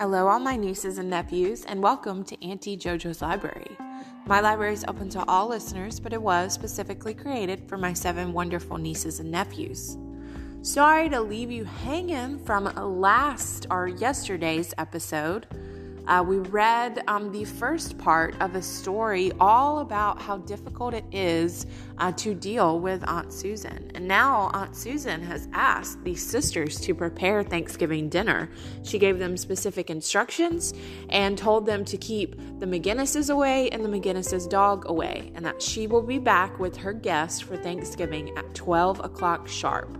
Hello, all my nieces and nephews, and welcome to Auntie JoJo's Library. My library is open to all listeners, but it was specifically created for my seven wonderful nieces and nephews. Sorry to leave you hanging from last or yesterday's episode. Uh, we read um, the first part of a story all about how difficult it is uh, to deal with Aunt Susan. And now Aunt Susan has asked the sisters to prepare Thanksgiving dinner. She gave them specific instructions and told them to keep the McGinnises away and the McGinnises dog away, and that she will be back with her guest for Thanksgiving at 12 o'clock sharp.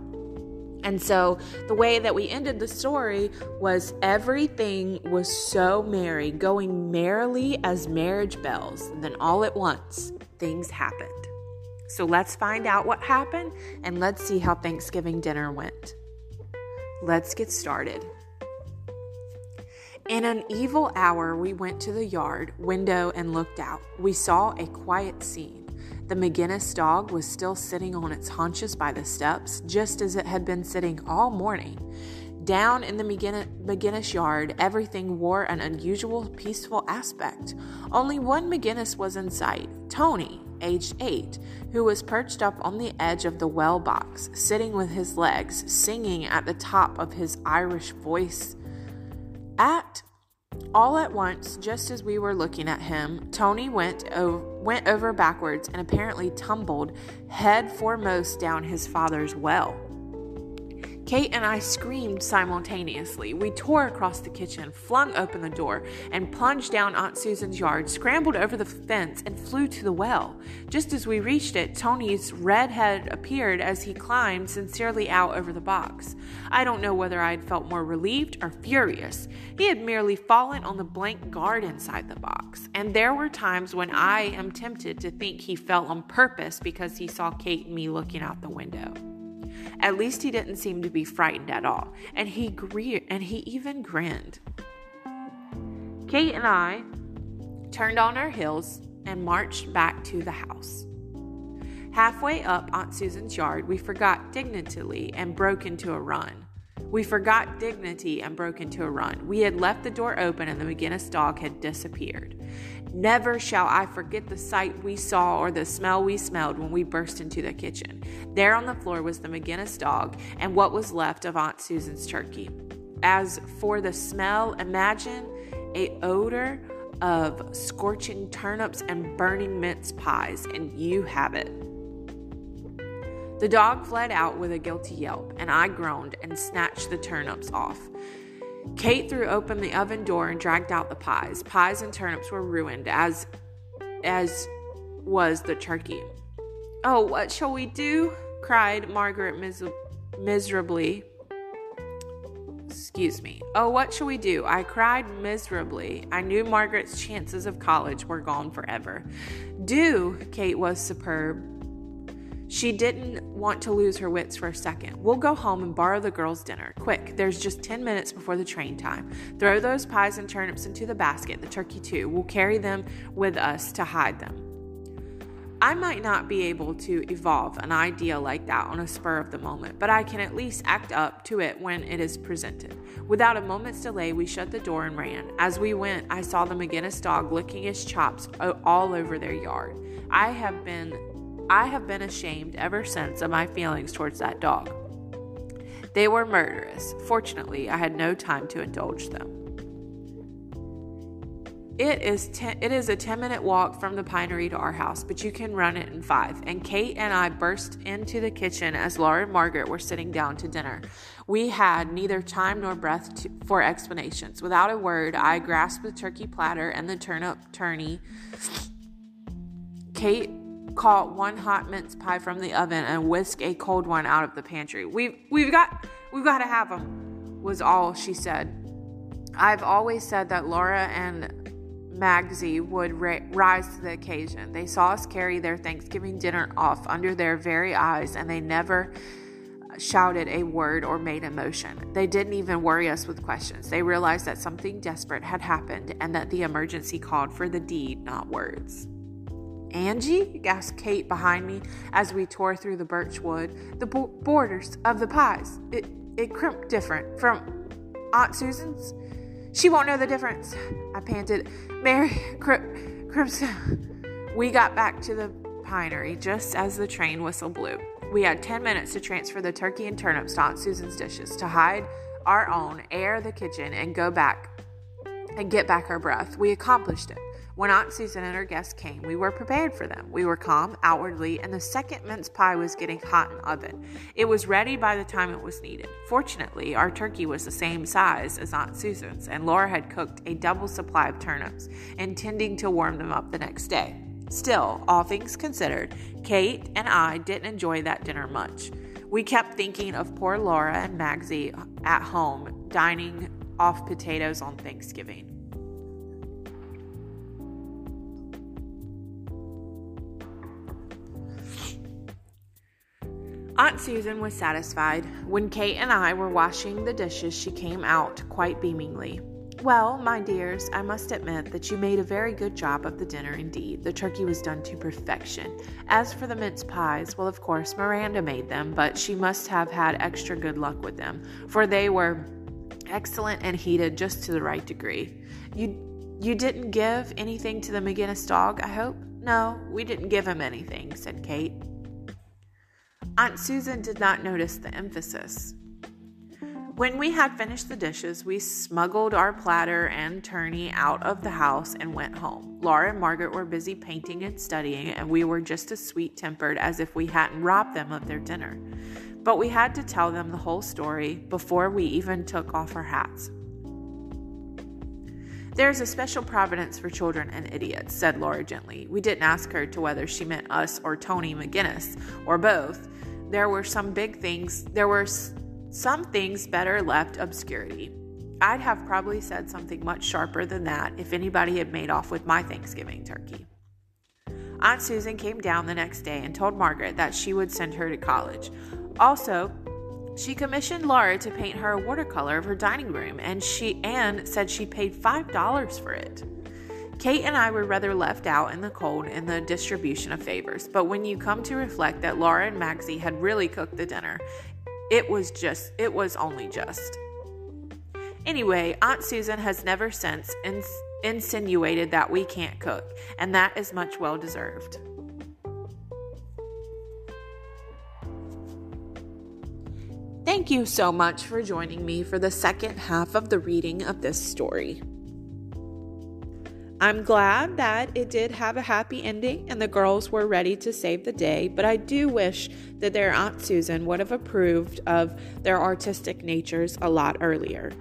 And so the way that we ended the story was everything was so merry, going merrily as marriage bells. And then all at once, things happened. So let's find out what happened and let's see how Thanksgiving dinner went. Let's get started. In an evil hour, we went to the yard window and looked out. We saw a quiet scene. The McGinnis dog was still sitting on its haunches by the steps, just as it had been sitting all morning. Down in the McGinnis yard, everything wore an unusual, peaceful aspect. Only one McGinnis was in sight Tony, aged eight, who was perched up on the edge of the well box, sitting with his legs, singing at the top of his Irish voice. At all at once, just as we were looking at him, Tony went over, went over backwards and apparently tumbled head foremost down his father's well. Kate and I screamed simultaneously. We tore across the kitchen, flung open the door, and plunged down Aunt Susan's yard, scrambled over the fence, and flew to the well. Just as we reached it, Tony's red head appeared as he climbed sincerely out over the box. I don't know whether I had felt more relieved or furious. He had merely fallen on the blank guard inside the box, and there were times when I am tempted to think he fell on purpose because he saw Kate and me looking out the window. At least he didn't seem to be frightened at all, and he gre- and he even grinned. Kate and I turned on our heels and marched back to the house. Halfway up Aunt Susan's yard, we forgot dignity and broke into a run. We forgot dignity and broke into a run. We had left the door open and the McGinnis dog had disappeared. Never shall I forget the sight we saw or the smell we smelled when we burst into the kitchen. There on the floor was the McGinnis dog and what was left of Aunt Susan's turkey. As for the smell, imagine a odor of scorching turnips and burning mince pies, and you have it. The dog fled out with a guilty yelp, and I groaned and snatched the turnips off. Kate threw open the oven door and dragged out the pies. Pies and turnips were ruined, as as was the turkey. Oh, what shall we do? cried Margaret mis- miserably. Excuse me. Oh, what shall we do? I cried miserably. I knew Margaret's chances of college were gone forever. Do, Kate was superb. She didn't want to lose her wits for a second. We'll go home and borrow the girls' dinner. Quick, there's just 10 minutes before the train time. Throw those pies and turnips into the basket, the turkey too. We'll carry them with us to hide them. I might not be able to evolve an idea like that on a spur of the moment, but I can at least act up to it when it is presented. Without a moment's delay, we shut the door and ran. As we went, I saw the McGinnis dog licking his chops all over their yard. I have been I have been ashamed ever since of my feelings towards that dog. They were murderous. Fortunately, I had no time to indulge them. It is ten, it is a 10 minute walk from the pinery to our house, but you can run it in five. And Kate and I burst into the kitchen as Laura and Margaret were sitting down to dinner. We had neither time nor breath to, for explanations. Without a word, I grasped the turkey platter and the turnip tourney. Kate caught one hot mince pie from the oven and whisk a cold one out of the pantry. We've we've got we've got to have them. Was all she said. I've always said that Laura and Magsy would ra- rise to the occasion. They saw us carry their Thanksgiving dinner off under their very eyes, and they never shouted a word or made a motion. They didn't even worry us with questions. They realized that something desperate had happened and that the emergency called for the deed, not words. Angie? gasped Kate behind me as we tore through the birch wood. The bo- borders of the pies. It, it crimped different from Aunt Susan's. She won't know the difference. I panted. Mary, Crimson. We got back to the pinery just as the train whistle blew. We had 10 minutes to transfer the turkey and turnips to Aunt Susan's dishes, to hide our own, air the kitchen, and go back and get back our breath. We accomplished it. When Aunt Susan and her guests came, we were prepared for them. We were calm outwardly, and the second mince pie was getting hot in the oven. It was ready by the time it was needed. Fortunately, our turkey was the same size as Aunt Susan's, and Laura had cooked a double supply of turnips, intending to warm them up the next day. Still, all things considered, Kate and I didn't enjoy that dinner much. We kept thinking of poor Laura and Magsy at home, dining off potatoes on Thanksgiving. Aunt Susan was satisfied. When Kate and I were washing the dishes, she came out quite beamingly. Well, my dears, I must admit that you made a very good job of the dinner indeed. The turkey was done to perfection. As for the mince pies, well, of course, Miranda made them, but she must have had extra good luck with them, for they were excellent and heated just to the right degree. You you didn't give anything to the McGinnis dog, I hope? No, we didn't give him anything, said Kate. Aunt Susan did not notice the emphasis. When we had finished the dishes, we smuggled our platter and turney out of the house and went home. Laura and Margaret were busy painting and studying, and we were just as sweet tempered as if we hadn't robbed them of their dinner. But we had to tell them the whole story before we even took off our hats. There's a special providence for children and idiots, said Laura gently. We didn't ask her to whether she meant us or Tony McGinnis, or both. There were some big things, there were some things better left obscurity. I'd have probably said something much sharper than that if anybody had made off with my Thanksgiving turkey. Aunt Susan came down the next day and told Margaret that she would send her to college. Also, she commissioned Laura to paint her a watercolor of her dining room and she and said she paid $5 for it. Kate and I were rather left out in the cold in the distribution of favors, but when you come to reflect that Laura and Magsy had really cooked the dinner, it was just, it was only just. Anyway, Aunt Susan has never since ins- insinuated that we can't cook, and that is much well deserved. Thank you so much for joining me for the second half of the reading of this story. I'm glad that it did have a happy ending and the girls were ready to save the day, but I do wish that their Aunt Susan would have approved of their artistic natures a lot earlier.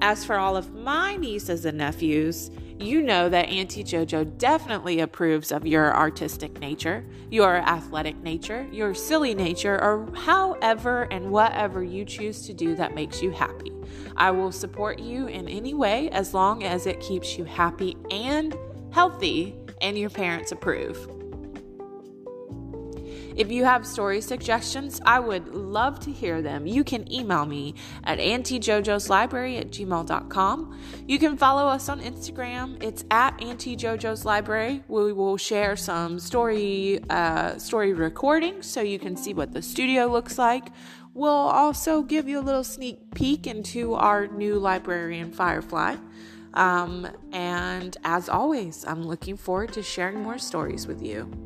As for all of my nieces and nephews, you know that Auntie JoJo definitely approves of your artistic nature, your athletic nature, your silly nature, or however and whatever you choose to do that makes you happy. I will support you in any way as long as it keeps you happy and healthy and your parents approve. If you have story suggestions, I would love to hear them. You can email me at auntiejojoslibrary library at gmail.com. You can follow us on Instagram. It's at Auntie Jojo's Library. We will share some story uh, story recordings so you can see what the studio looks like. We'll also give you a little sneak peek into our new librarian, Firefly. Um, and as always, I'm looking forward to sharing more stories with you.